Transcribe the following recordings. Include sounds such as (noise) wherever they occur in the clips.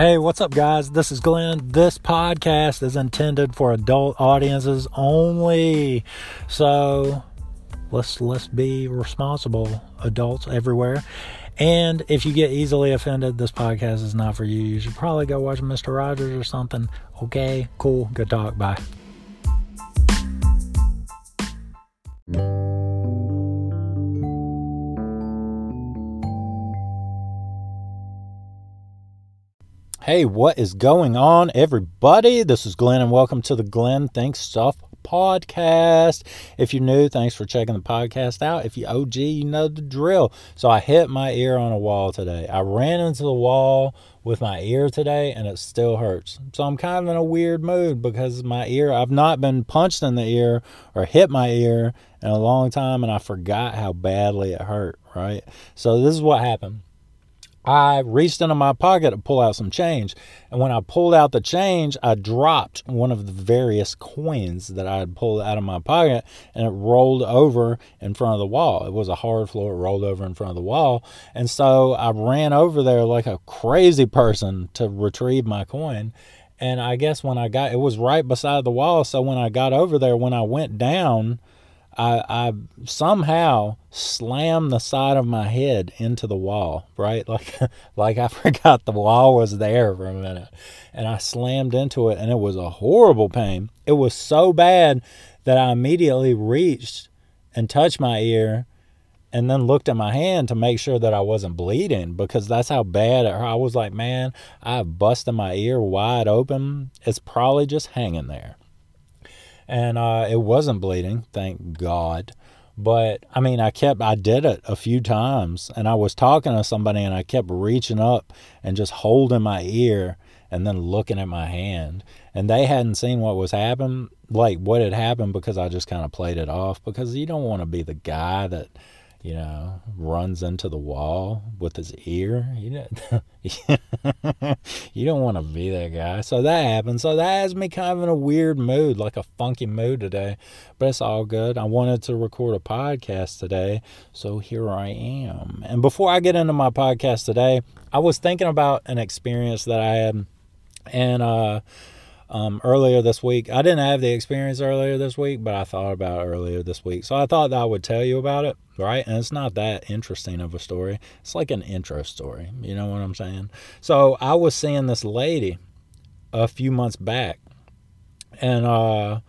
Hey, what's up, guys? This is Glenn. This podcast is intended for adult audiences only. So let's let's be responsible adults everywhere. And if you get easily offended, this podcast is not for you. You should probably go watch Mr. Rogers or something. Okay, cool. Good talk. Bye. Hey, what is going on, everybody? This is Glenn, and welcome to the Glenn Thinks Stuff podcast. If you're new, thanks for checking the podcast out. If you OG, you know the drill. So I hit my ear on a wall today. I ran into the wall with my ear today, and it still hurts. So I'm kind of in a weird mood because my ear, I've not been punched in the ear or hit my ear in a long time, and I forgot how badly it hurt, right? So this is what happened. I reached into my pocket to pull out some change. And when I pulled out the change, I dropped one of the various coins that I had pulled out of my pocket and it rolled over in front of the wall. It was a hard floor, it rolled over in front of the wall. And so I ran over there like a crazy person to retrieve my coin. And I guess when I got it was right beside the wall. So when I got over there, when I went down, I, I somehow slammed the side of my head into the wall, right? Like, (laughs) like I (laughs) forgot the wall was there for a minute, and I slammed into it, and it was a horrible pain. It was so bad that I immediately reached and touched my ear, and then looked at my hand to make sure that I wasn't bleeding because that's how bad it hurt. I was like, man, I busted my ear wide open. It's probably just hanging there and uh, it wasn't bleeding, thank God. But I mean, I kept, I did it a few times, and I was talking to somebody, and I kept reaching up and just holding my ear and then looking at my hand. And they hadn't seen what was happening, like what had happened, because I just kind of played it off. Because you don't want to be the guy that you know, runs into the wall with his ear. You don't, (laughs) you don't want to be that guy. So that happened. So that has me kind of in a weird mood, like a funky mood today. But it's all good. I wanted to record a podcast today. So here I am. And before I get into my podcast today, I was thinking about an experience that I had. And, uh, um, earlier this week. I didn't have the experience earlier this week, but I thought about earlier this week. So I thought I would tell you about it, right? And it's not that interesting of a story. It's like an intro story. You know what I'm saying? So I was seeing this lady a few months back, and uh,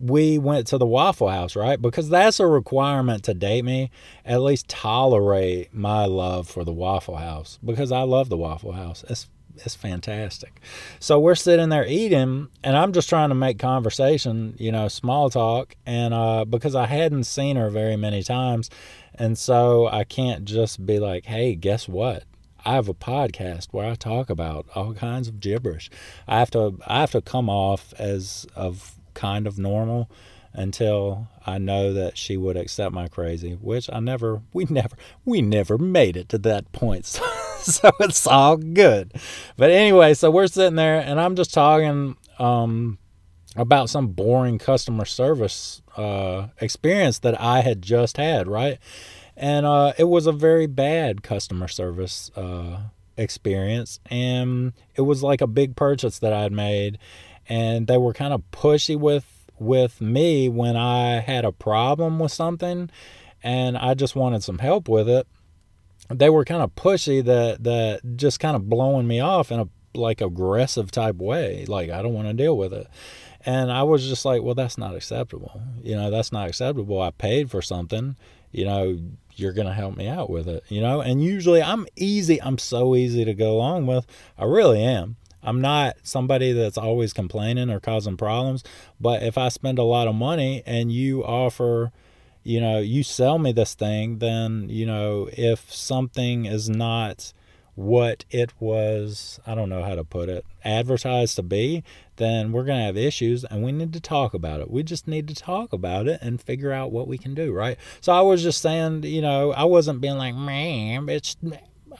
we went to the Waffle House, right? Because that's a requirement to date me. At least tolerate my love for the Waffle House because I love the Waffle House. It's it's fantastic. So we're sitting there eating, and I'm just trying to make conversation, you know, small talk, and uh, because I hadn't seen her very many times, and so I can't just be like, "Hey, guess what? I have a podcast where I talk about all kinds of gibberish." I have to I have to come off as of kind of normal until I know that she would accept my crazy, which I never, we never, we never made it to that point. (laughs) So, so it's all good. But anyway, so we're sitting there and I'm just talking um, about some boring customer service uh, experience that I had just had, right? And uh, it was a very bad customer service uh, experience. And it was like a big purchase that I'd made. And they were kind of pushy with with me when I had a problem with something and I just wanted some help with it. They were kind of pushy that that just kind of blowing me off in a like aggressive type way. Like I don't want to deal with it. And I was just like, well, that's not acceptable. You know, that's not acceptable. I paid for something. You know, you're going to help me out with it, you know? And usually I'm easy. I'm so easy to go along with. I really am. I'm not somebody that's always complaining or causing problems, but if I spend a lot of money and you offer, you know, you sell me this thing, then, you know, if something is not what it was, I don't know how to put it, advertised to be, then we're going to have issues and we need to talk about it. We just need to talk about it and figure out what we can do, right? So I was just saying, you know, I wasn't being like, man, it's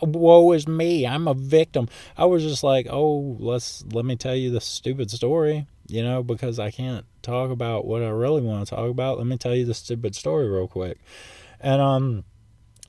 woe is me. I'm a victim. I was just like oh let's let me tell you the stupid story you know because i can't talk about what i really want to talk about. Let me tell you the stupid story real quick. And um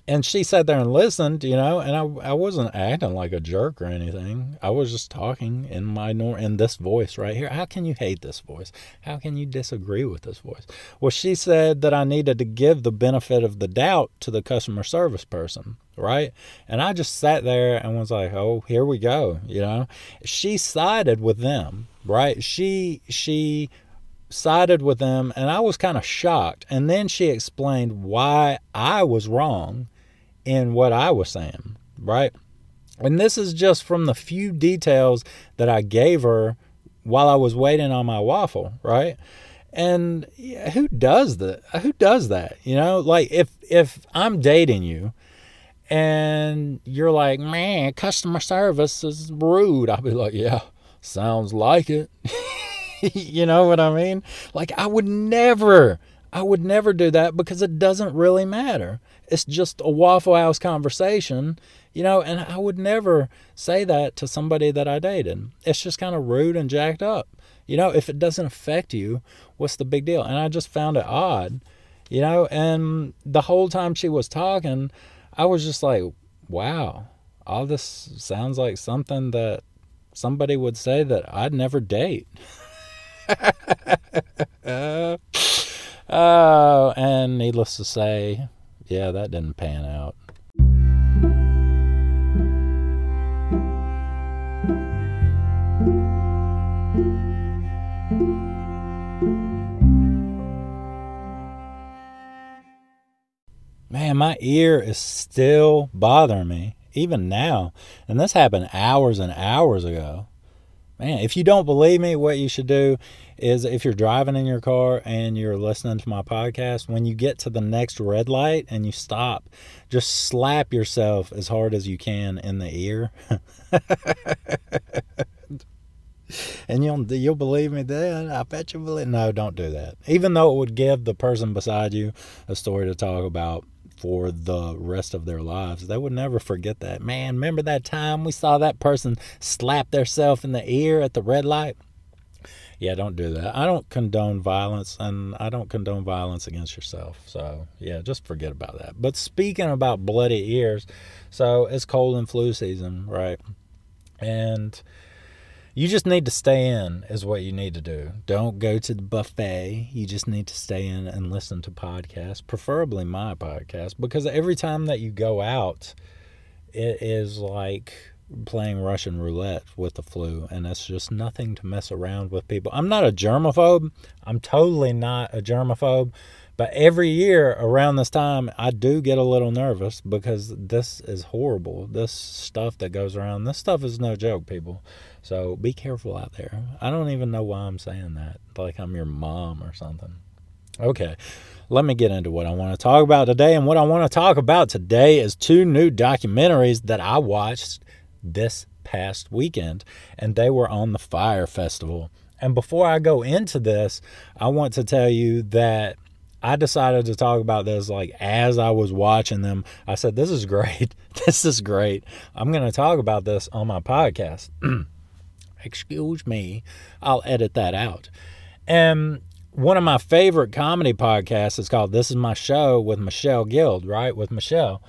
and she sat there and listened, you know, and I, I wasn't acting like a jerk or anything. I was just talking in my nor in this voice right here. How can you hate this voice? How can you disagree with this voice? Well, she said that I needed to give the benefit of the doubt to the customer service person, right? And I just sat there and was like, "Oh, here we go," you know. She sided with them, right? She she sided with them and I was kind of shocked. And then she explained why I was wrong in what I was saying, right? And this is just from the few details that I gave her while I was waiting on my waffle, right? And who does that? Who does that? You know, like if if I'm dating you and you're like, "Man, customer service is rude." I'll be like, "Yeah, sounds like it." (laughs) you know what I mean? Like I would never I would never do that because it doesn't really matter. It's just a Waffle House conversation, you know, and I would never say that to somebody that I dated. It's just kind of rude and jacked up. You know, if it doesn't affect you, what's the big deal? And I just found it odd, you know, and the whole time she was talking, I was just like, wow, all this sounds like something that somebody would say that I'd never date. Oh, (laughs) and needless to say, yeah, that didn't pan out. Man, my ear is still bothering me, even now. And this happened hours and hours ago. Man, if you don't believe me, what you should do is if you're driving in your car and you're listening to my podcast, when you get to the next red light and you stop, just slap yourself as hard as you can in the ear. (laughs) and you'll you'll believe me then. I bet you believe. No, don't do that. Even though it would give the person beside you a story to talk about for the rest of their lives. They would never forget that. Man, remember that time we saw that person slap themselves in the ear at the red light? Yeah, don't do that. I don't condone violence and I don't condone violence against yourself. So, yeah, just forget about that. But speaking about bloody ears, so it's cold and flu season, right? And you just need to stay in, is what you need to do. Don't go to the buffet. You just need to stay in and listen to podcasts, preferably my podcast, because every time that you go out, it is like playing Russian roulette with the flu, and it's just nothing to mess around with people. I'm not a germaphobe. I'm totally not a germaphobe. But every year around this time, I do get a little nervous because this is horrible. This stuff that goes around, this stuff is no joke, people. So be careful out there. I don't even know why I'm saying that, like I'm your mom or something. Okay, let me get into what I want to talk about today. And what I want to talk about today is two new documentaries that I watched this past weekend, and they were on the Fyre Festival. And before I go into this, I want to tell you that I decided to talk about this like as I was watching them. I said, This is great. (laughs) This is great. I'm going to talk about this on my podcast. (clears throat) Excuse me. I'll edit that out. And one of my favorite comedy podcasts is called This Is My Show with Michelle Guild, right? With Michelle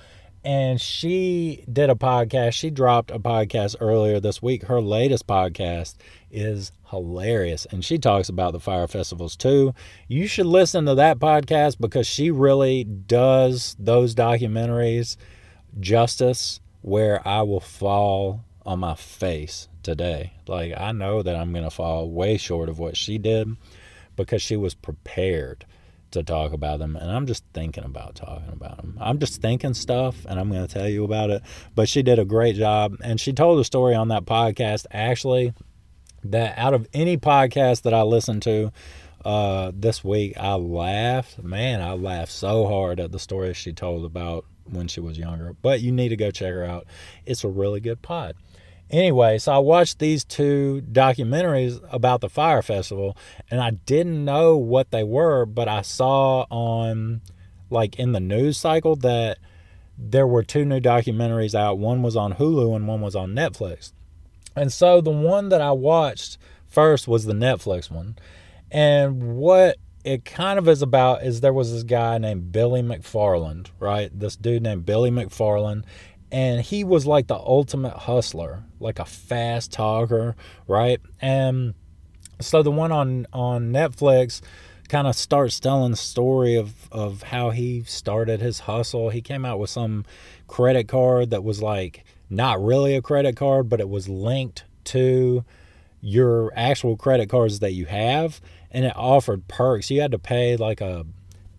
and she did a podcast. She dropped a podcast earlier this week. Her latest podcast is hilarious, and she talks about the Fyre festivals too. You should listen to that podcast because she really does those documentaries justice where I will fall on my face today. Like, I know that I'm going to fall way short of what she did because she was prepared to talk about them and i'm just thinking about talking about them. I'm just thinking stuff and i'm going to tell you about it. But she did a great job and she told a story on that podcast actually that out of any podcast that i listened to uh, this week i laughed. Man i laughed so hard at the story she told about when she was younger. But you need to go check her out. It's a really good pod Anyway, so I watched these two documentaries about the Fyre Festival, and I didn't know what they were, but I saw on, like, in the news cycle that there were two new documentaries out. One was on Hulu and one was on Netflix. And so the one that I watched first was the Netflix one. And what it kind of is about is there was this guy named Billy McFarland, right? This dude named Billy McFarland, and he was like the ultimate hustler, like a fast talker, right? And so the one on on Netflix kind of starts telling the story of of how he started his hustle. He came out with some credit card that was like not really a credit card, but it was linked to your actual credit cards that you have and it offered perks. You had to pay like a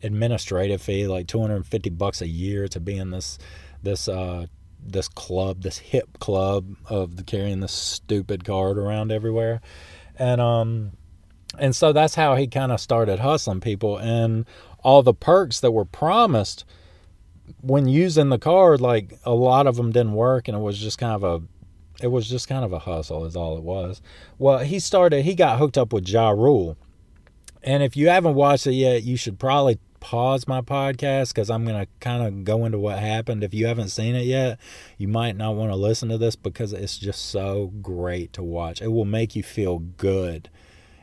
administrative fee, like 250 bucks a year to be in this this uh this club, this hip club of carrying this stupid card around everywhere. And um and so that's how he kind of started hustling people. And all the perks that were promised when using the card like a lot of them didn't work and it was just kind of a it was just kind of a hustle is all it was. Well he started he got hooked up with ja rule. And if you haven't watched it yet you should probably pause my podcast because i'm going to kind of go into what happened if you haven't seen it yet you might not want to listen to this because it's just so great to watch it will make you feel good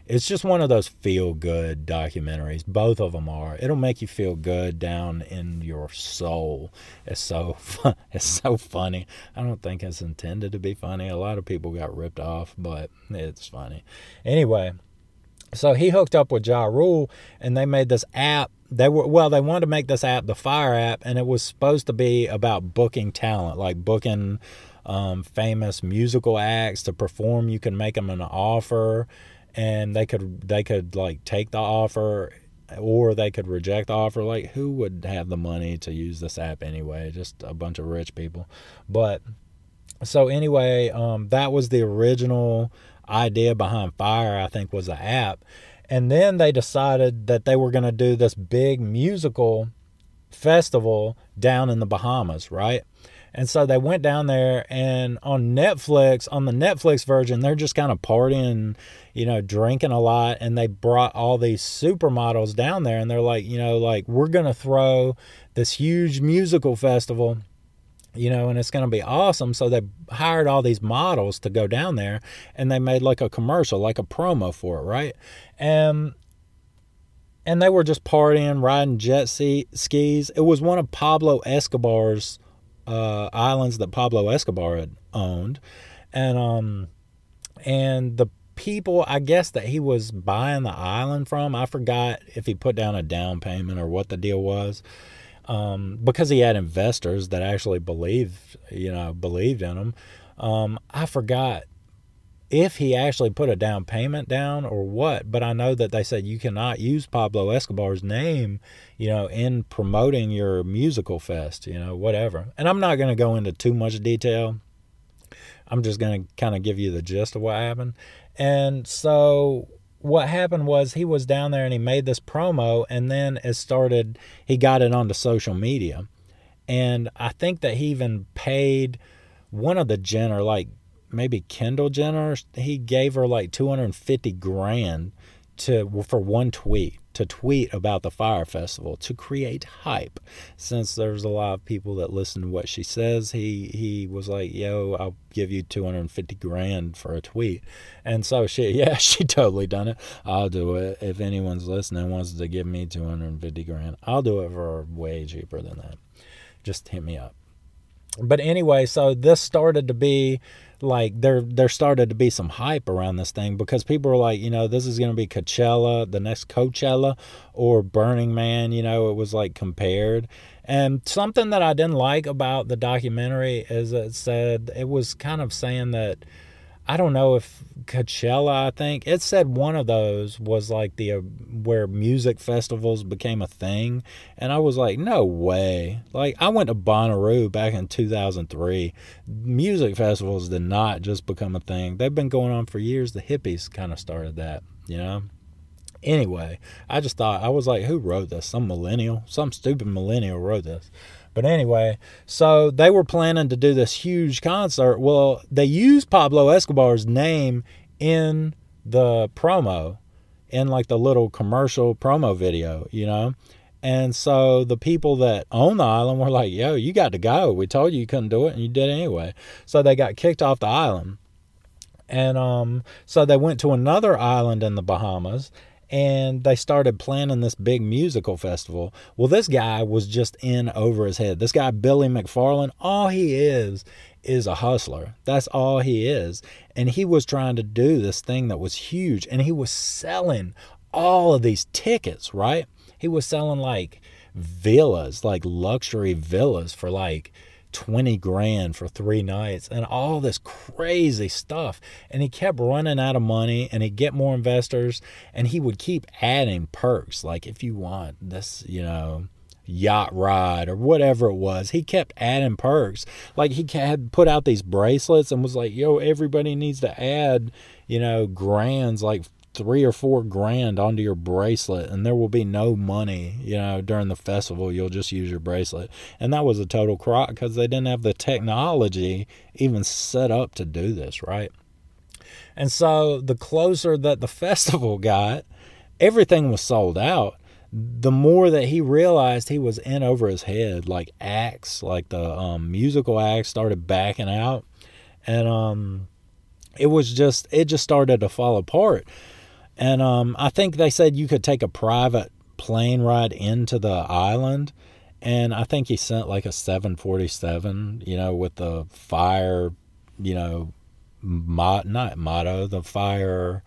it's just one of those feel good documentaries. Both of them are. It'll make you feel good down in your soul. It's so (laughs) fun. it's so funny. I don't think it's intended to be funny. A lot of people got ripped off, but it's funny. Anyway, so he hooked up with Ja Rule and they made this app. They were well, they wanted to make this app the Fyre app, and it was supposed to be about booking talent, like booking um, famous musical acts to perform. You can make them an offer and they could they could like take the offer or they could reject the offer. Like who would have the money to use this app anyway? Just a bunch of rich people. But so anyway um, that was the original idea behind Fyre i think was the app and then they decided that they were going to do this big musical festival down in the bahamas right and so they went down there and on Netflix, on the Netflix version, they're just kind of partying, you know, drinking a lot. And they brought all these supermodels down there and they're like, you know, like, we're going to throw this huge musical festival you know, and it's going to be awesome. So they hired all these models to go down there and they made like a commercial, like a promo for it, right? And and they were just partying, riding jet skis. It was one of Pablo Escobar's uh, islands that Pablo Escobar had owned, and um, and the people I guess that he was buying the island from, I forgot if he put down a down payment or what the deal was. Um, because he had investors that actually believed, you know, believed in him. Um, I forgot if he actually put a down payment down or what, but I know that they said you cannot use Pablo Escobar's name, you know, in promoting your musical fest, you know, whatever. And I'm not going to go into too much detail. I'm just going to kind of give you the gist of what happened. And so what happened was he was down there and he made this promo and then it started he got it onto social media. And I think that he even paid one of the Jenner like maybe Kendall Jenner, he gave her like 250 grand to for one tweet to tweet about the Fyre festival to create hype. Since there's a lot of people that listen to what she says he he was like yo i'll give you 250 grand for a tweet. And so she (laughs) yeah she totally done it. I'll do it. If anyone's listening wants to give me 250 grand i'll do it for way cheaper than that. Just hit me up but anyway so this started to be like there there started to be some hype around this thing because people were like, you know, this is going to be Coachella, the next Coachella or Burning Man, you know, it was like compared. And something that I didn't like about the documentary is it said it was kind of saying that I don't know if Coachella, I think it said one of those was like the uh, where music festivals became a thing, and I was like, no way! Like I went to Bonnaroo back in 2003. Music festivals did not just become a thing; they've been going on for years. The hippies kind of started that, you know. Anyway, I just thought I was like, who wrote this? Some millennial, some stupid millennial wrote this. But anyway, so they were planning to do this huge concert. Well, they used Pablo Escobar's name in the promo, in like the little commercial promo video, you know? And so the people that own the island were like, yo, you got to go. We told you you couldn't do it, and you did anyway. So they got kicked off the island. And um, so they went to another island in the Bahamas and they started planning this big musical festival. Well, this guy was just in over his head. This guy, Billy McFarland, all he is is a hustler. That's all he is. And he was trying to do this thing that was huge, and he was selling all of these tickets, right? He was selling like villas, like luxury villas for like 20 grand for three nights and all this crazy stuff. And he kept running out of money and he'd get more investors and he would keep adding perks. Like, if you want this, you know, yacht ride or whatever it was, he kept adding perks. Like, he had put out these bracelets and was like, yo, everybody needs to add, you know, grands like three or four grand onto your bracelet and there will be no money you know during the festival. You'll just use your bracelet. And that was a total crock because they didn't have the technology even set up to do this right? And so the closer that the (laughs) festival got everything was sold out. The more that he realized he was in over his head like acts like the um, musical acts started backing out. And um it was just it just started to fall apart and um, I think they said you could take a private plane ride into the island. And I think he sent like a 747, you know, with the Fyre, you know, mot- not motto, the Fyre,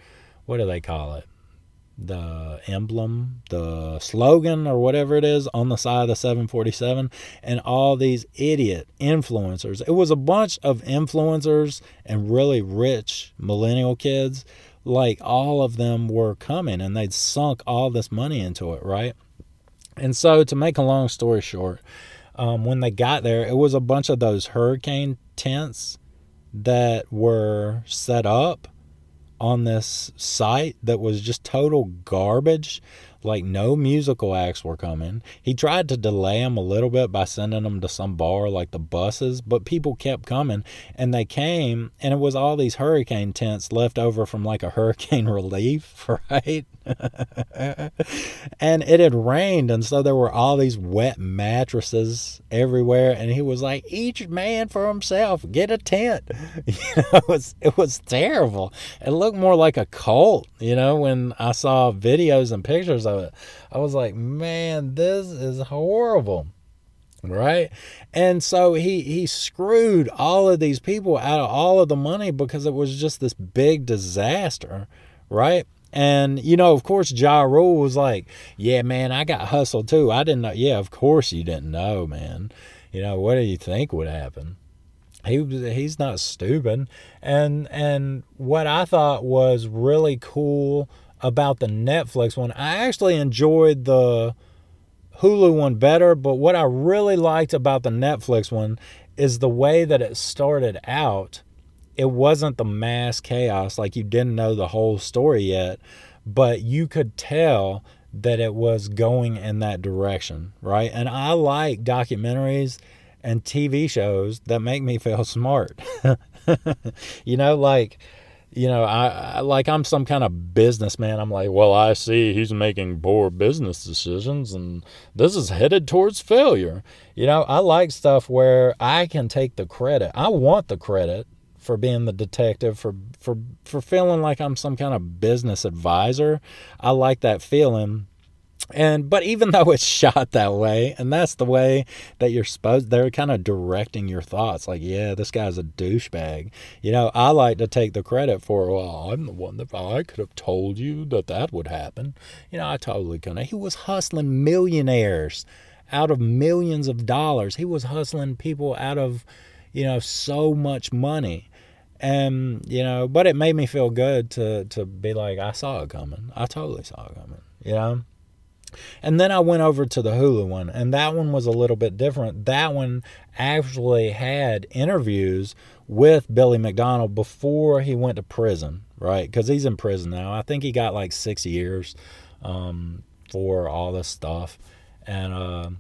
what do they call it? The emblem, the slogan, or whatever it is on the side of the 747, and all these idiot influencers. It was a bunch of influencers and really rich millennial kids like all of them were coming and they'd sunk all this money into it, right? And so, to make a long story short, um, when they got there, it was a bunch of those hurricane tents that were set up on this site that was just total garbage like no musical acts were coming. He tried to delay them a little bit by sending them to some bar like the buses, but people kept coming and they came and it was all these hurricane tents left over from like a (laughs) hurricane relief, (laughs) right? and it had rained and so there were all these wet mattresses everywhere and he was like each man for himself get a tent (laughs) you know it was it was terrible it looked more like a cult you know when i saw videos and pictures of it i was like man this is horrible right and so he he screwed all of these people out of all of the money because it was just this big disaster right and you know, of course, Ja Rule was like, "Yeah, man, I got hustled too. I didn't know. Yeah, of course you didn't know, man. You know, what do you think would happen?" He he's not stupid. And and what I thought was really cool about the Netflix one, I actually enjoyed the Hulu one better, but what I really liked about the Netflix one is the way that it started out. It wasn't the mass chaos like you didn't know the whole story yet but you could tell that it was going in that direction right? And i like documentaries and tv shows that make me feel (laughs) smart. (laughs) You know like you know I, I, like i'm some kind of businessman i'm like well i see he's making poor business decisions and this is headed towards failure you know i like stuff where i can take the credit i want the credit for being the detective, for for for feeling like I'm some kind of business advisor. I like that feeling. And but even though it's (laughs) shot that way, and that's the way that you're supposed, they're kind of directing your thoughts. Like, yeah, this guy's a douchebag. You know, I like to take the credit for. Well, I'm the one that I could have told you that that would happen. You know, I totally couldn't. He was hustling millionaires out of millions of dollars. He was hustling people out of, you know, so much money and you know but it made me feel good to to be like i saw it coming i totally saw it coming you know and then i went over to the hulu one and that one was a little bit different. That one actually had interviews with billy mcdonald before he went to prison right? Because he's in prison now. I think he got like six years um, for all this stuff. And uh,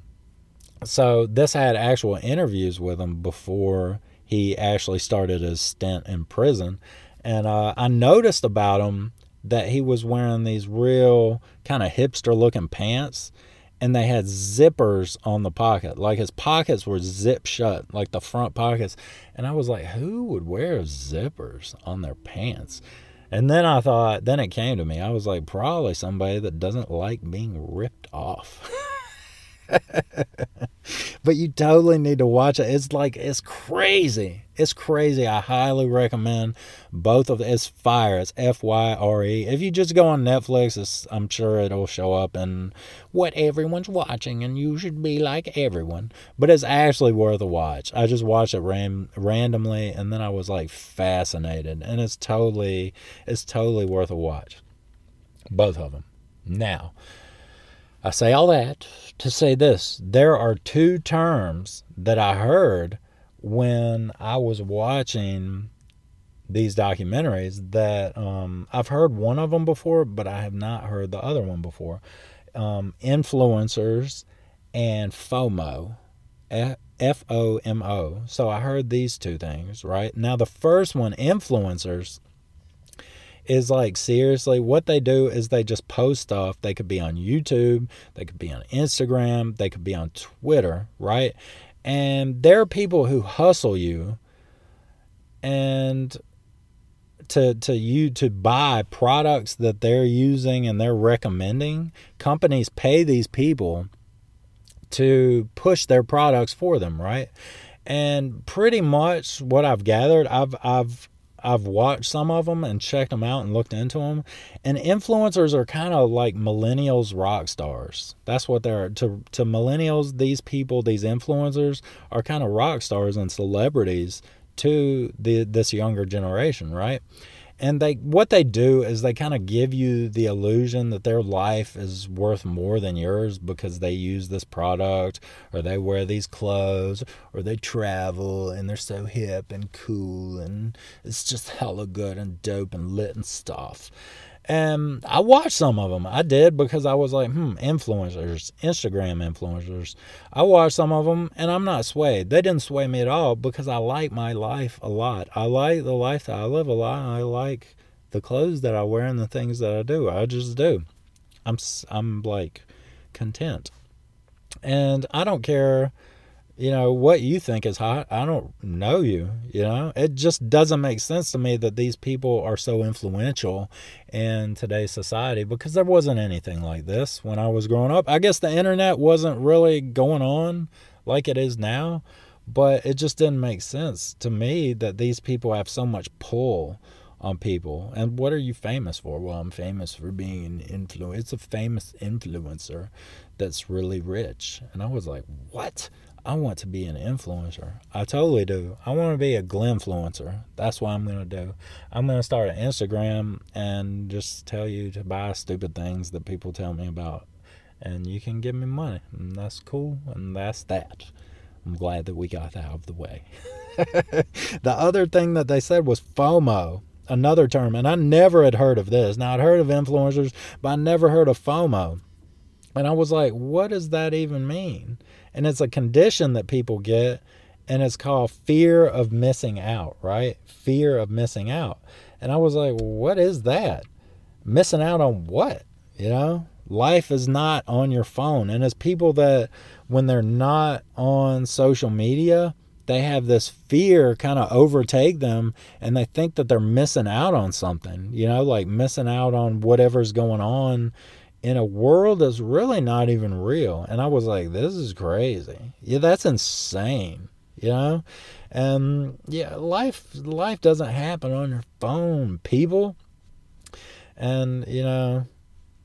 so this had actual interviews with him before he actually started his stint in prison. And uh, I noticed about him that he was wearing these real kind of hipster looking pants and they had zippers on the pocket. Like his pockets were zip shut, like the front pockets. And I was like, who would wear zippers on their pants? And then I thought, then it came to me. I was like, probably somebody that doesn't like being ripped off. (laughs) (laughs) but you totally need to watch it. It's like it's crazy. It's crazy. I highly recommend both of them. It's Fyre. It's F Y R E. If you just go on Netflix, I'm sure it'll show up and what everyone's watching, and you should be like everyone. But it's actually worth a watch. I just watched it ram- randomly, and then I was like fascinated, and it's totally, it's totally worth a watch. Both of them. Now, I say all that to say this there are two terms that I heard when I was watching these documentaries that um, I've heard one of them before, but I have not heard the other one before. Um, influencers and FOMO, F O M O. So I heard these two things, right? Now, the first one, influencers, is like seriously what they do is they just post stuff. They could be on YouTube, they could be on Instagram, they could be on Twitter, right? And there are people who hustle you and to to you to buy products that they're using and they're recommending. Companies pay these people to push their products for them, right? And pretty much what I've gathered, I've I've I've watched some of them and checked them out and looked into them. And influencers are kind of like millennials rock stars. That's what they're to to millennials. These people, these influencers, are kind of rock stars and celebrities to the this younger generation, right? And they what they do is they kind of give you the illusion that their life is worth more than yours because they use this product or they wear these clothes or they travel and they're so hip and cool and it's just hella good and dope and lit and stuff and I watched some of them. I did because I was like, hmm, influencers, Instagram influencers. I watched some of them and I'm not swayed. They didn't sway me at all because I like my life a lot. I like the life that I live a lot. I like the clothes that I wear and the things that I do. I just do. I'm I'm like content. And I don't care you know what you think is hot i don't know you you know it just doesn't make sense to me that these people are so influential in today's society because there wasn't anything like this when i was growing up i guess the internet wasn't really going on like it is now but it just didn't make sense to me that these people have so much pull on people. And what are you famous for? Well, I'm famous for being an influencer. It's a famous influencer that's really rich. And I was like, what? I want to be an influencer. I totally do. I want to be a influencer. That's what I'm going to do. I'm going to start an Instagram and just tell you to buy stupid things that people tell me about. And you can give me money. And that's cool. And that's that. I'm glad that we got that out of the way. (laughs) the other thing that they said was FOMO, another term. And I never had heard of this. Now, I'd heard of influencers, but I never heard of FOMO. And I was like, what does that even mean? And it's a condition that people get, and it's called fear of missing out, right? Fear of missing out. And I was like, what is that? Missing out on what? You know? Life is not on your phone. And it's people that, when they're not on social media, they have this fear kind of overtake them and they think that they're missing out on something, you know, like missing out on whatever's going on in a world that's really not even real. And I was like, this is crazy. Yeah, that's insane. You know? And yeah, life life doesn't happen on your phone, people. And you know,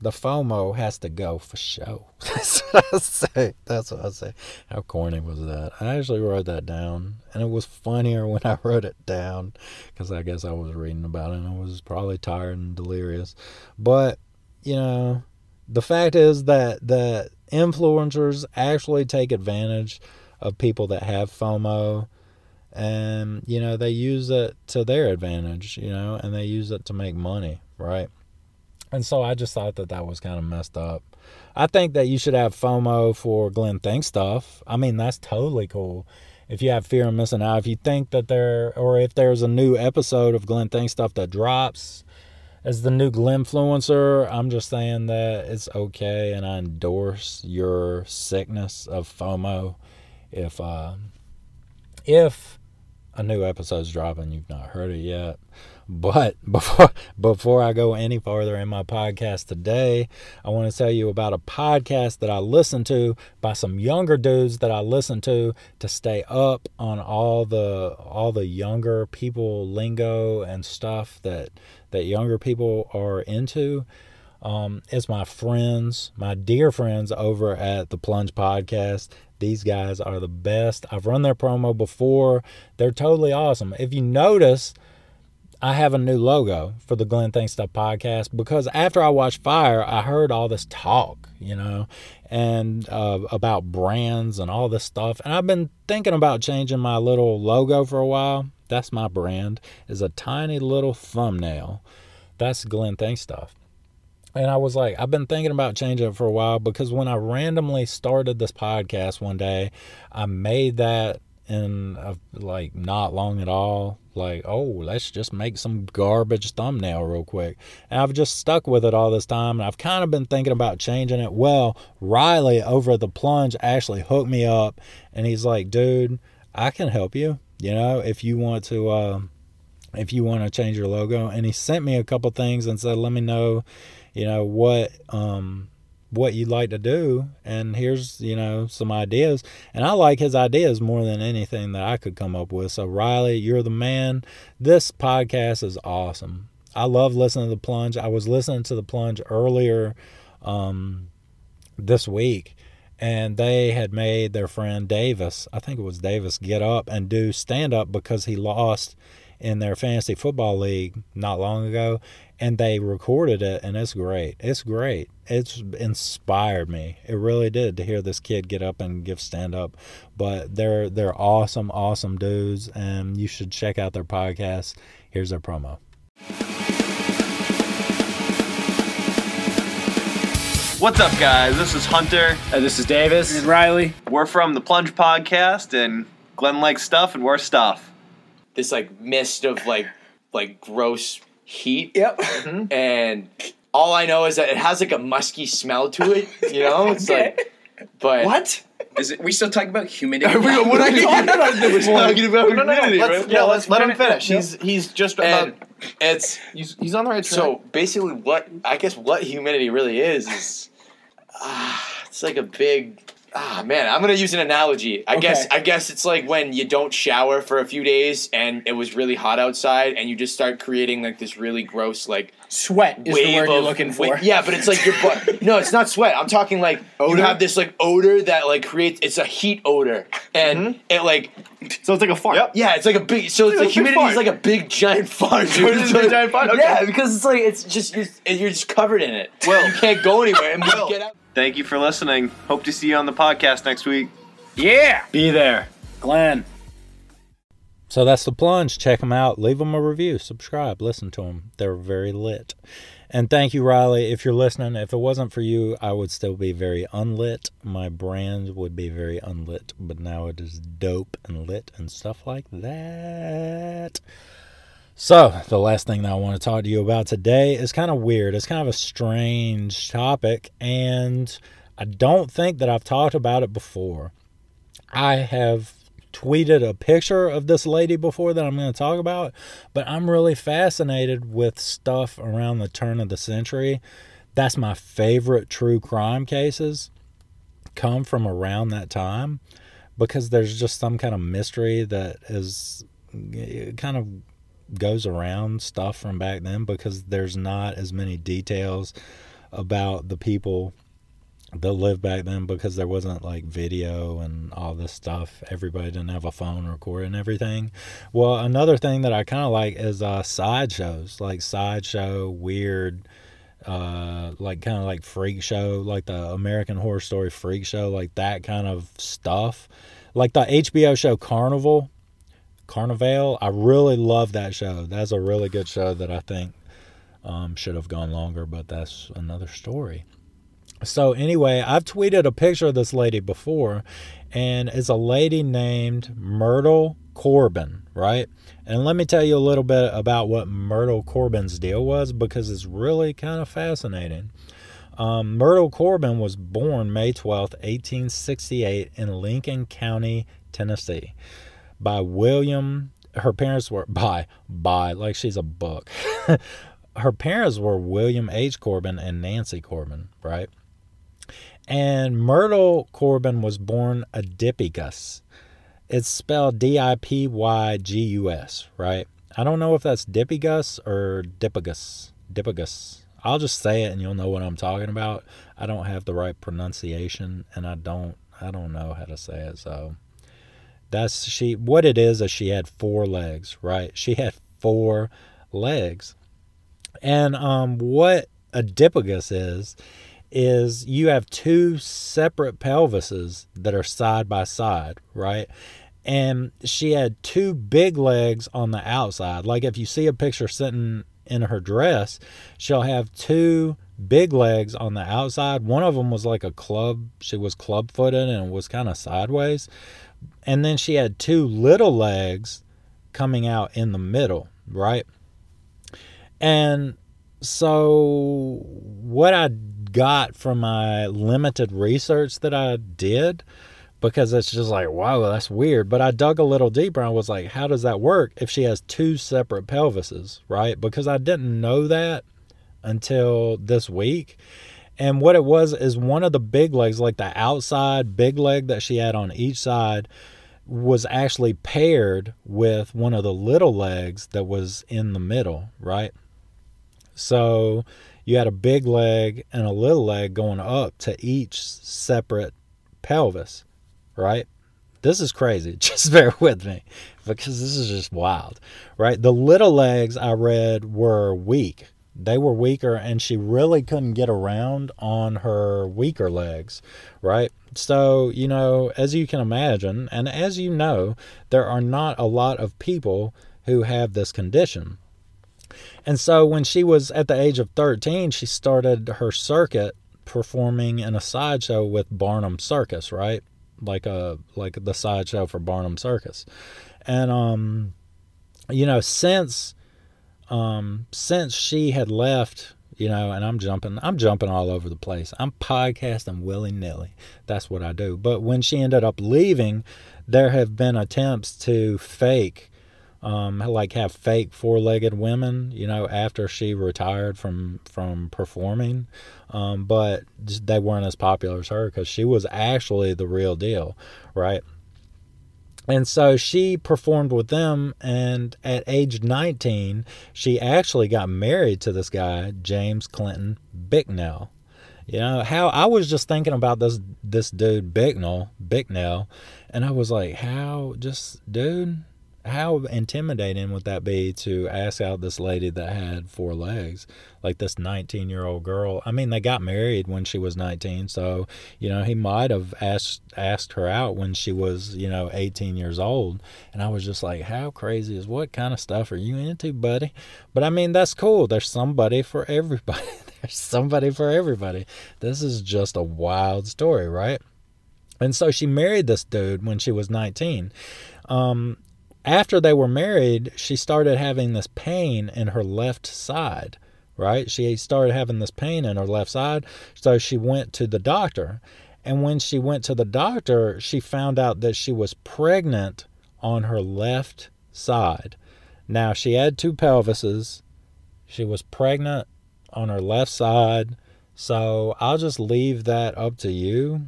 the FOMO has to go for show. (laughs) That's what I say. That's what I say. How corny was that? I actually wrote that down, and it was funnier when I wrote it down because I guess I was reading about it and I was probably tired and delirious. But you know, the fact is that that influencers actually take advantage of people that have FOMO and you know they use it to their advantage you know and they use it to make money right? And so i just thought that that was kind of messed up. I think that you should have fomo for glenn thinks stuff. I mean that's totally cool. If you have fear of missing out if you think that there or if there's a new episode of glenn thinks stuff that drops as the new Glennfluencer, I'm just saying that it's okay, and I endorse your sickness of FOMO. If uh, if a new episode's dropping, you've not heard it yet, But (laughs) before before I go any farther in my podcast today, I want to tell you about a podcast that I listen to by some younger dudes that I listen to to stay up on all the all the younger people lingo and stuff that that younger people are into. Um, it's my friends, my dear friends over at the Plunge Podcast. These guys are the best. I've run their promo before. They're totally awesome. If you notice, I have a new logo for the Glenn Thinks Stuff podcast because after I watched Fyre, I heard all this talk, you know, and uh, about brands and all this stuff. And I've been thinking about changing my little logo for a while. That's my brand, is a tiny little thumbnail. That's Glenn Thinks Stuff. And I was like, I've been thinking about changing it for a while because when I randomly started this podcast one day, I made that in a, like not long at all. Like, oh, let's just make some garbage thumbnail real quick. And I've just stuck with it all this time. And I've kind of been thinking about changing it. Well, Riley over the plunge actually hooked me up and he's like, dude, I can help you. You know, if you want to, uh, if you want to change your logo. And he sent me a couple things and said, let me know you know what um what you'd like to do. And here's you know some ideas. And i like his ideas more than anything that i could come up with. So riley you're the man. This podcast is awesome. I love listening to the plunge. I was listening to the plunge earlier um this week and they had made their friend davis i think it was davis get up and do stand up because he lost in their fantasy football league not long ago and they recorded it and it's great. It's great. It's inspired me. It really did to hear this kid get up and give stand up. But they're they're awesome awesome dudes and you should check out their podcast. Here's their promo What's up, guys? This is Hunter. Uh, this is Davis. And Riley. We're from the Plunge Podcast, and Glenn likes stuff, and we're stuff. This like mist of like like gross heat. Yep. Mm-hmm. And all I know is that it has like a musky smell to it. You know, it's (laughs) Okay. like, but What? Is it? We still talking about humidity? what are you talking about? We're talking about No, no, no, humidity, let's- right? yeah, let, let's let him finish. finish. He's he's just about. and it's He's, he's on the right track. so basically what I guess what humidity really is is ah, it's like a big ah man I'm gonna use an analogy I guess I guess it's like when you don't shower for a few days and it was really hot outside and you just start creating like this really gross like Sweat is the wave word you're looking for. yeah, but it's like your butt. (laughs) no, it's not sweat. I'm talking like Odor? you have this like odor that like creates. It's a heat odor, and it like so it's like a fart. Yep. yeah, it's like a big. So it's It's like humidity is like a big giant fart. Dude. It's a like- giant fart? Okay. Yeah, because it's like it's just you're, you're just covered in it. Well- you can't go anywhere and Well- get out. Thank you for listening. Hope to see you on the podcast next week. Yeah. Be there. Glenn. so that's the plunge check them out leave them a review subscribe listen to them they're very lit and thank you riley if you're listening if it wasn't for you i would still be very unlit my brand would be very unlit but now it is dope and lit and stuff like that so the last thing that i want to talk to you about today is kind of weird it's kind of a strange topic and i don't think that i've talked about it before i have tweeted a picture of this lady before that I'm going to talk about, but I'm really fascinated with stuff around the turn of the century. That's my favorite true crime cases come from around that time because there's just some kind of mystery that is kind of goes around stuff from back then because there's not as many details about the people that lived back then because there wasn't like video and all this stuff. Everybody didn't have a phone recording everything. Well, another thing that I kind of like is uh, sideshows, like sideshow, weird, uh, like kind of like freak show, like the American Horror Story freak show, like that kind of stuff. Like the HBO show Carnival, Carnival. I really love that show. That's a really good show that I think um, should have gone longer, but that's another story. So anyway, I've tweeted a picture of this lady before, and it's a lady named Myrtle Corbin, right? And let me tell you a little bit about what Myrtle Corbin's deal was because it's really kind of fascinating. Um, Myrtle Corbin was born May 12th, 1868, in Lincoln County, Tennessee, by William her parents were by by like she's a book. (laughs) her parents were William H. Corbin and Nancy Corbin, right? And Myrtle Corbin was born Dipygus. It's spelled D I P Y G U S, right? I don't know if that's Dipygus or Dipagus. Dipagus. I'll just say it and you'll know what I'm talking about. I don't have the right pronunciation and I don't I don't know how to say it, so that's she what it is is she had four legs, right? She had four legs. And um what a dipagus is is you have two separate pelvises that are side by side, right? And she had two big legs on the outside. Like if you see a picture sitting in her dress, she'll have two big legs on the outside. One of them was like a club, she was club footed and was kind of sideways. And then she had two little legs coming out in the middle, right? And so, what I got from my limited research that I did, because it's just like, wow, that's weird. But I dug a little deeper I was like, how does that work if she has two separate pelvises, right? Because I didn't know that until this week. And what it was is one of the big legs, like the outside big leg that she had on each side, was actually paired with one of the little legs that was in the middle, right? So you had a big leg and a little leg going up to each separate pelvis, right? This is crazy. (laughs) Just bear with me because this is just wild, right? The little legs I read were weak they were weaker and she really couldn't get around on her weaker legs, right? So, you know, as you can imagine, and as you know, there are not a lot of people who have this condition. And so when she was at the age of 13, she started her circuit performing in a sideshow with Barnum Circus, right? Like a like the sideshow for Barnum Circus. And um you know, since um, since she had left, you know, and I'm jumping, I'm jumping all over the place. I'm podcasting willy nilly. That's what I do. But when she ended up leaving, there have been attempts to fake, um, like have fake four-legged women, you know, after she retired from from performing. Um, but they weren't as popular as her because she was actually the real deal, right? And so she performed with them, and at age 19, she actually got married to this guy, James Clinton Bicknell. You know how I was just thinking about this this dude Bicknell, Bicknell, and I was like, how just dude, how intimidating would that be to ask out this lady that had four legs? Like this 19 year old girl i mean they got married when she was 19 so you know he might have asked asked her out when she was you know 18 years old. And i was just like how crazy is what kind of stuff are you into buddy? But i mean that's cool. There's somebody for everybody. (laughs) There's somebody for everybody. This is just a wild story right? And so she married this dude when she was 19 um, after they were married, she started having this pain in her left side, right? She started having this pain in her left side. So she went to the doctor. And when she went to the doctor, she found out that she was pregnant on her left side. Now, she had two pelvises. She was pregnant on her left side. So I'll just leave that up to you,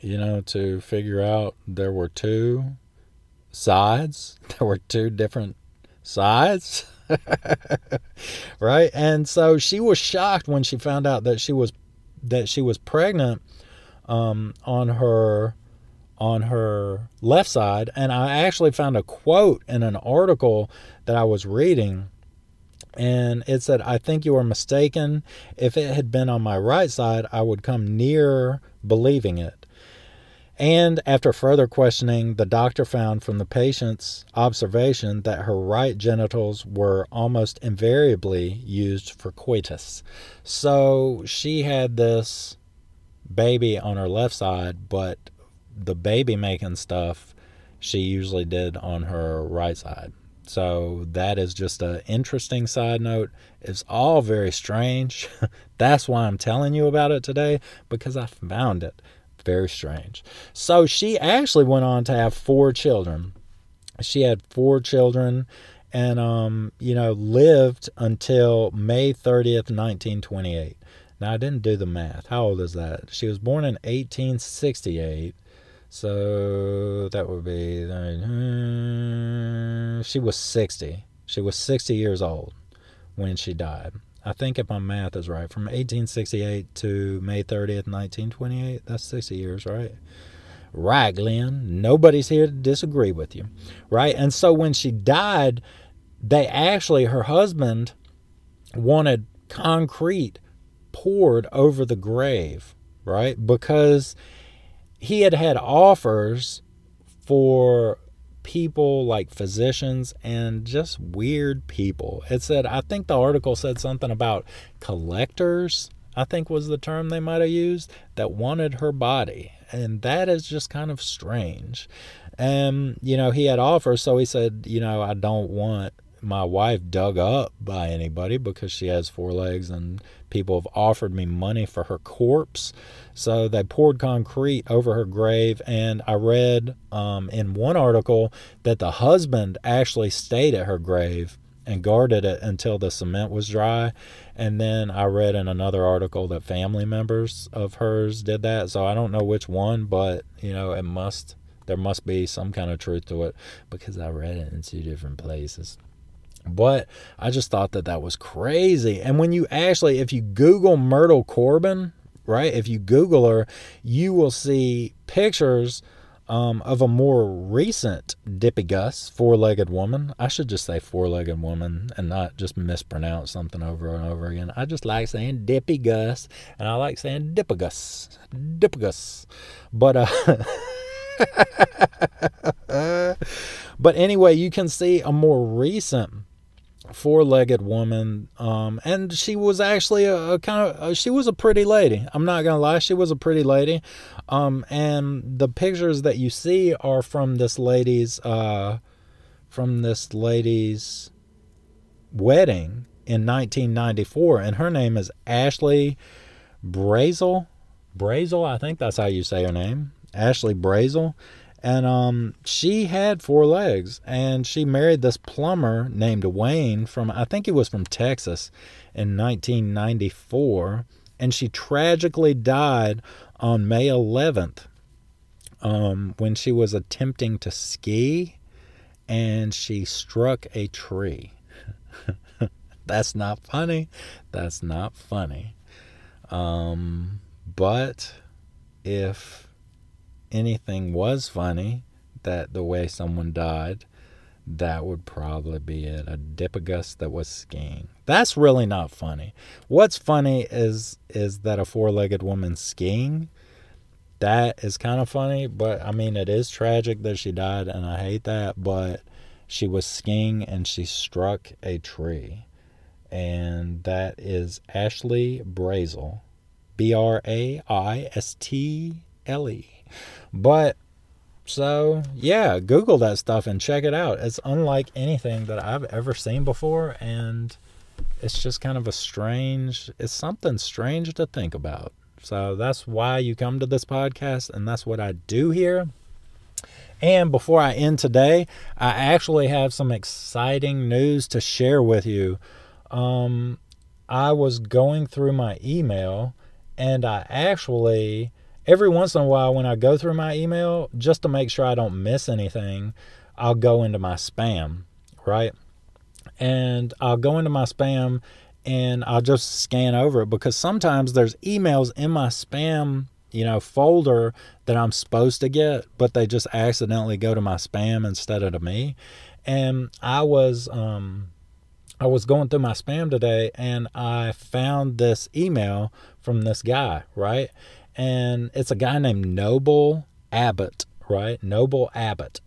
you know, to figure out there were two sides. (laughs) There were two different sides. (laughs) right? And so she was shocked when she found out that she was that she was pregnant um, on her on her left side and I actually found a quote in an article that I was reading and it said I think you are mistaken if it had been on my right side I would come near believing it and after further questioning, the doctor found from the patient's observation that her right genitals were almost invariably used for coitus. So she had this baby on her left side, but the baby making stuff she usually did on her right side. So that is just an interesting side note. It's all very strange. (laughs) That's why I'm telling you about it today because I found it. Very strange. So she actually went on to have four children. she had four children and um, you know lived until May 30th, 1928. Now I didn't do the math. How old is that? She was born in 1868. So that would be uh, she was 60. She was 60 years old when she died. I think if my math is right, from 1868 to May 30th, 1928, that's 60 years, right? Right, Glenn. Nobody's here to disagree with you, right? And so when she died, they actually, her husband wanted concrete poured over the grave, right? Because he had had offers for people like physicians and just weird people. It said, I think the article said something about collectors, I think was the term they might have used, that wanted her body. And that is just kind of strange. And, you know, he had offers, so he said, you know, I don't want my wife dug up by anybody because she has four legs and people have offered me money for her corpse. So they poured concrete over her grave. And I read um, in one article that the husband actually stayed at her grave and guarded it until the cement was dry. And then I read in another article that family members of hers did that. So I don't know which one, but you know, it must there must be some kind of truth to it because I read it in two different places. But I just thought that that was crazy. And when you actually, if you Google Myrtle Corbin, right, if you Google her, you will see pictures um, of a more recent Dippy Gus, four legged woman. I should just say four legged woman and not just mispronounce something over and over again. I just like saying Dippy Gus and I like saying Dippagus. Dippagus. But, uh, (laughs) but anyway, you can see a more recent four-legged woman um, and she was actually a, a kind of uh, she was a pretty lady. I'm not gonna lie she was a pretty lady. Um, and the pictures that you see are from this lady's uh, from this lady's wedding in 1994 and her name is ashley brazel. Brazel i think that's how you say her name. Ashley brazel and um, she had four legs, and she married this plumber named Wayne from I think he was from Texas in 1994, and she tragically died on May 11th um, when she was attempting to ski, and she struck a tree. (laughs) That's not funny. That's not funny. Um, but if anything was funny, that the way someone died, that would probably be it. A Dippagus that was skiing. That's really not funny. What's funny is is that a four-legged woman skiing. That is kind of funny, but I mean it is tragic that she died and I hate that, but she was skiing and she struck a tree. And that is Ashley Brazel. B R A I S T L E. But so, yeah, Google that stuff and check it out. It's unlike anything that I've ever seen before. And it's just kind of a strange, it's something strange to think about. So that's why you come to this podcast. And that's what I do here. And before I end today, I actually have some exciting news to share with you. Um, I was going through my email and I actually every once in a while when I go through my email, just to make sure I don't miss anything, I'll go into my spam, right? And I'll go into my spam and I'll just scan over it because sometimes there's emails in my spam, you know, folder that I'm supposed to get, but they just accidentally go to my spam instead of to me. And I was um I was going through my spam today and I found this email from this guy, right? And it's a guy named Noble Abbott, right? Noble Abbott.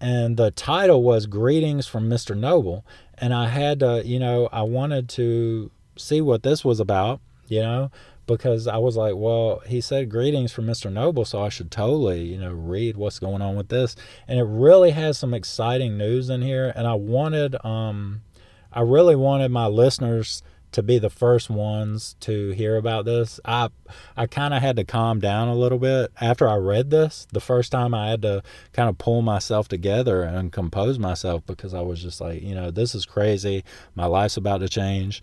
And the title was Greetings from Mr. Noble. And I had to, you know, I wanted to see what this was about, you know, because I was like, well, he said greetings from Mr. Noble, so I should totally, you know, read what's going on with this. And it really has some exciting news in here. And I wanted, um, I really wanted my listeners to be the first ones to hear about this. I I kind of had to calm down a little bit after I read this. The first time I had to kind of pull myself together and compose myself because I was just like, you know, this is crazy. My life's about to change.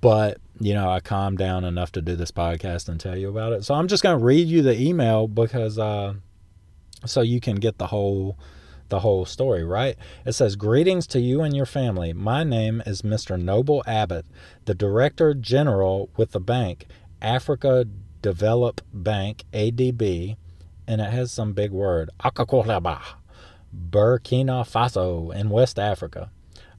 But, you know, I calmed down enough to do this podcast and tell you about it. So I'm just going to read you the email because uh so you can get the whole the whole story, right? It says, Greetings to you and your family. My name is Mr. Noble Abbott, the Director General with the bank, Africa Develop Bank, ADB, and it has some big word, Akakoraba, Burkina Faso in West Africa.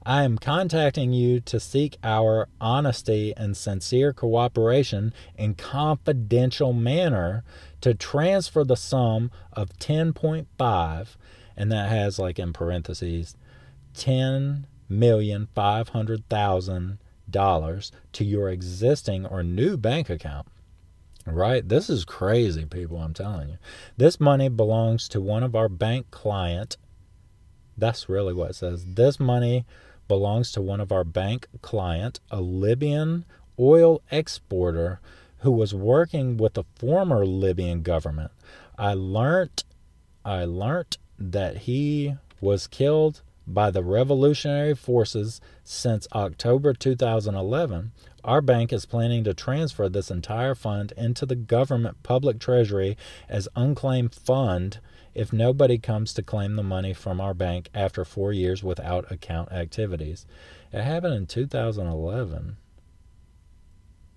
I am contacting you to seek our honesty and sincere cooperation in confidential manner to transfer the sum of 10.5 and that has like in parentheses ten million five hundred thousand dollars to your existing or new bank account. Right? This is crazy, people, I'm telling you. This money belongs to one of our bank client. That's really what it says. This money belongs to one of our bank client, a Libyan oil exporter who was working with the former Libyan government. I learnt I learnt that he was killed by the revolutionary forces since October 2011, our bank is planning to transfer this entire fund into the government public treasury as unclaimed fund if nobody comes to claim the money from our bank after four years without account activities. It happened in 2011.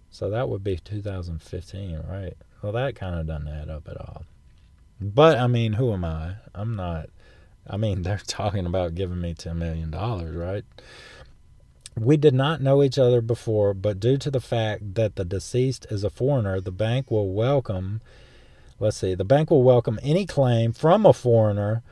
So that would be 2015, right? Well, that kind of doesn't add up at all. But I mean, who am I? I'm not. I mean, (laughs) they're talking about giving me $10 million, right? We did not know each other before, but due to the fact that the deceased is a foreigner, the bank will welcome, let's see, the bank will welcome any claim from a foreigner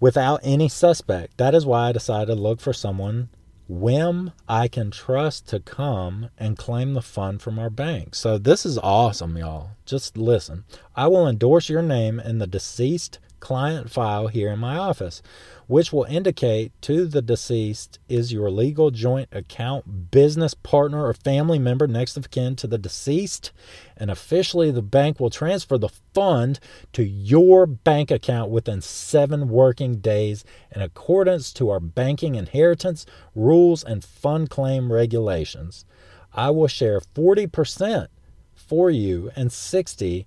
without any suspect. That is why I decided to look for someone whim I can trust to come and claim the fund from our bank. So this is awesome, y'all. Just listen. I will endorse your name in the deceased client file here in my office, which will indicate to the deceased is your legal joint account business partner or family member next of kin to the deceased, and officially the bank will transfer the fund to your bank account within seven working days in accordance to our banking inheritance rules and fund claim regulations. I will share 40% for you and 60%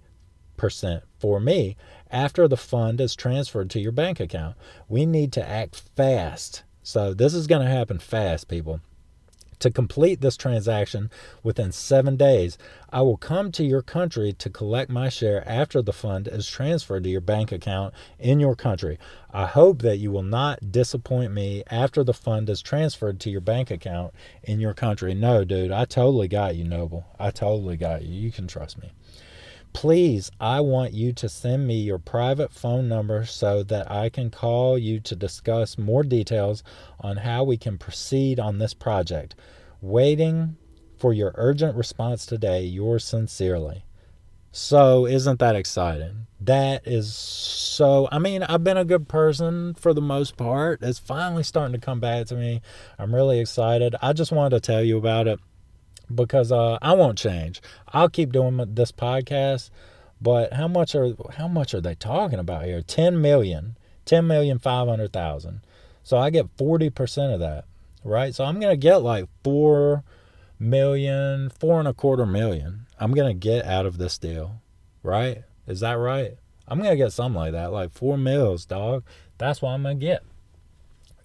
for me after the fund is transferred to your bank account. We need to act fast. So, this is going to happen fast, people. To complete this transaction within seven days, I will come to your country to collect my share after the fund is transferred to your bank account in your country. I hope that you will not disappoint me after the fund is transferred to your bank account in your country. No, dude, I totally got you, Noble. I totally got you. You can trust me. Please, I want you to send me your private phone number so that I can call you to discuss more details on how we can proceed on this project. Waiting for your urgent response today, yours sincerely. So, isn't that exciting? That is so. I mean, I've been a good person for the most part. It's finally starting to come back to me. I'm really excited. I just wanted to tell you about it because uh, I won't change. I'll keep doing this podcast, but how much are how much are they talking about here? Ten million, ten million five hundred thousand. So I get forty percent of that, right? So I'm gonna get like four million, four and a quarter million. I'm gonna get out of this deal, right? Is that right? I'm gonna get something like that, like four mils, dog. That's what I'm gonna get.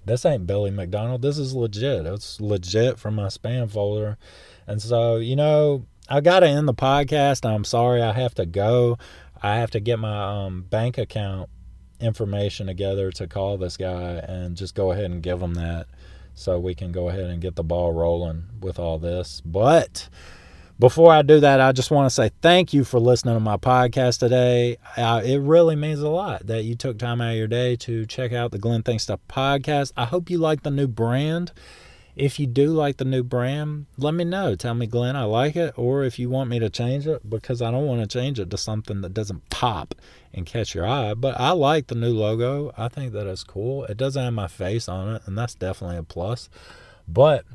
This ain't Billy McDonald. This is legit. It's legit from my spam folder and so, you know, I got to end the podcast. I'm sorry I have to go. I have to get my um, bank account information together to call this guy and just go ahead and give him that so we can go ahead and get the ball rolling with all this. But before I do that, I just want to say thank you for listening to my podcast today. Uh, it really means a lot that you took time out of your day to check out the Glenn Thinks Stuff podcast. I hope you like the new brand. If you do like the new brand, let me know. Tell me, Glenn, I like it. Or if you want me to change it, because I don't want to change it to something that doesn't pop and catch your eye. But I like the new logo. I think that is cool. It doesn't have my face on it, and that's definitely a plus. But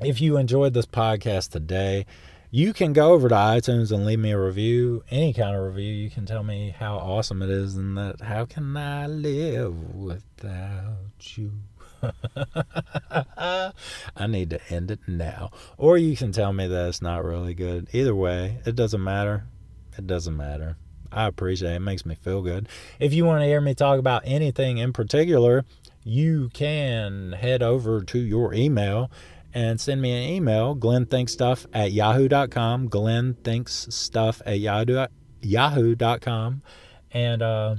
if you enjoyed this podcast today, you can go over to iTunes and leave me a review, any kind of review. You can tell me how awesome it is and that how can I live without you? (laughs) I need to end it now. Or you can tell me that it's not really good. Either way, it doesn't matter. It doesn't matter. I appreciate it. It makes me feel good. If you want to hear me talk about anything in particular, you can head over to your email and send me an email, glenthinkstuff at yahoo.com, glenthinksstuff at yahoo, yahoo.com. And uh,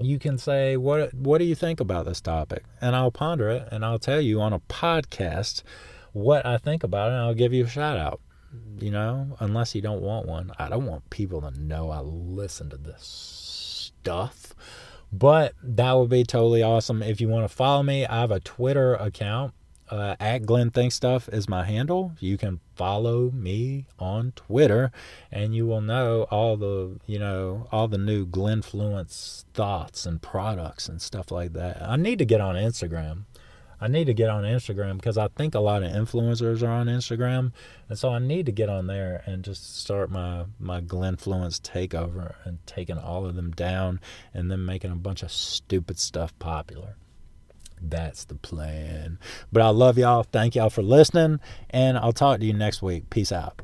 you can say, what, what do you think about this topic? And I'll ponder it and I'll tell you on a podcast what I think about it and I'll give you a shout out. You know, unless you don't want one. I don't want people to know I listen to this stuff. But that would be totally awesome. If you want to follow me, I have a Twitter account uh, at Glenn Think Stuff is my handle. You can follow me on Twitter, and you will know all the you know all the new Glennfluence thoughts and products and stuff like that. I need to get on Instagram. I need to get on Instagram because I think a lot of influencers are on Instagram, and so I need to get on there and just start my my Glennfluence takeover and taking all of them down, and then making a bunch of stupid stuff popular. That's the plan. But I love y'all. Thank y'all for listening. And I'll talk to you next week. Peace out.